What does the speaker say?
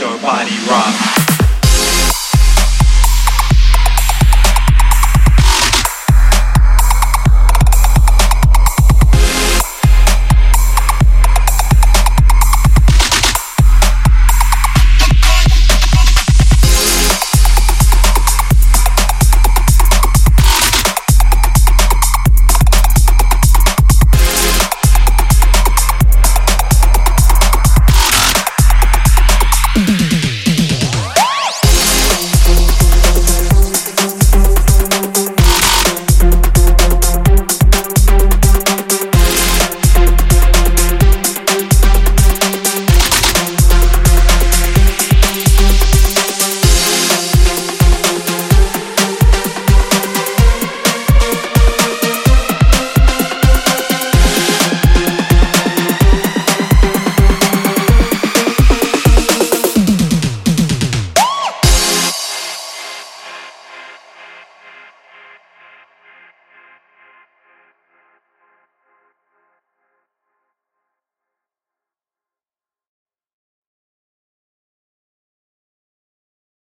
your body rock.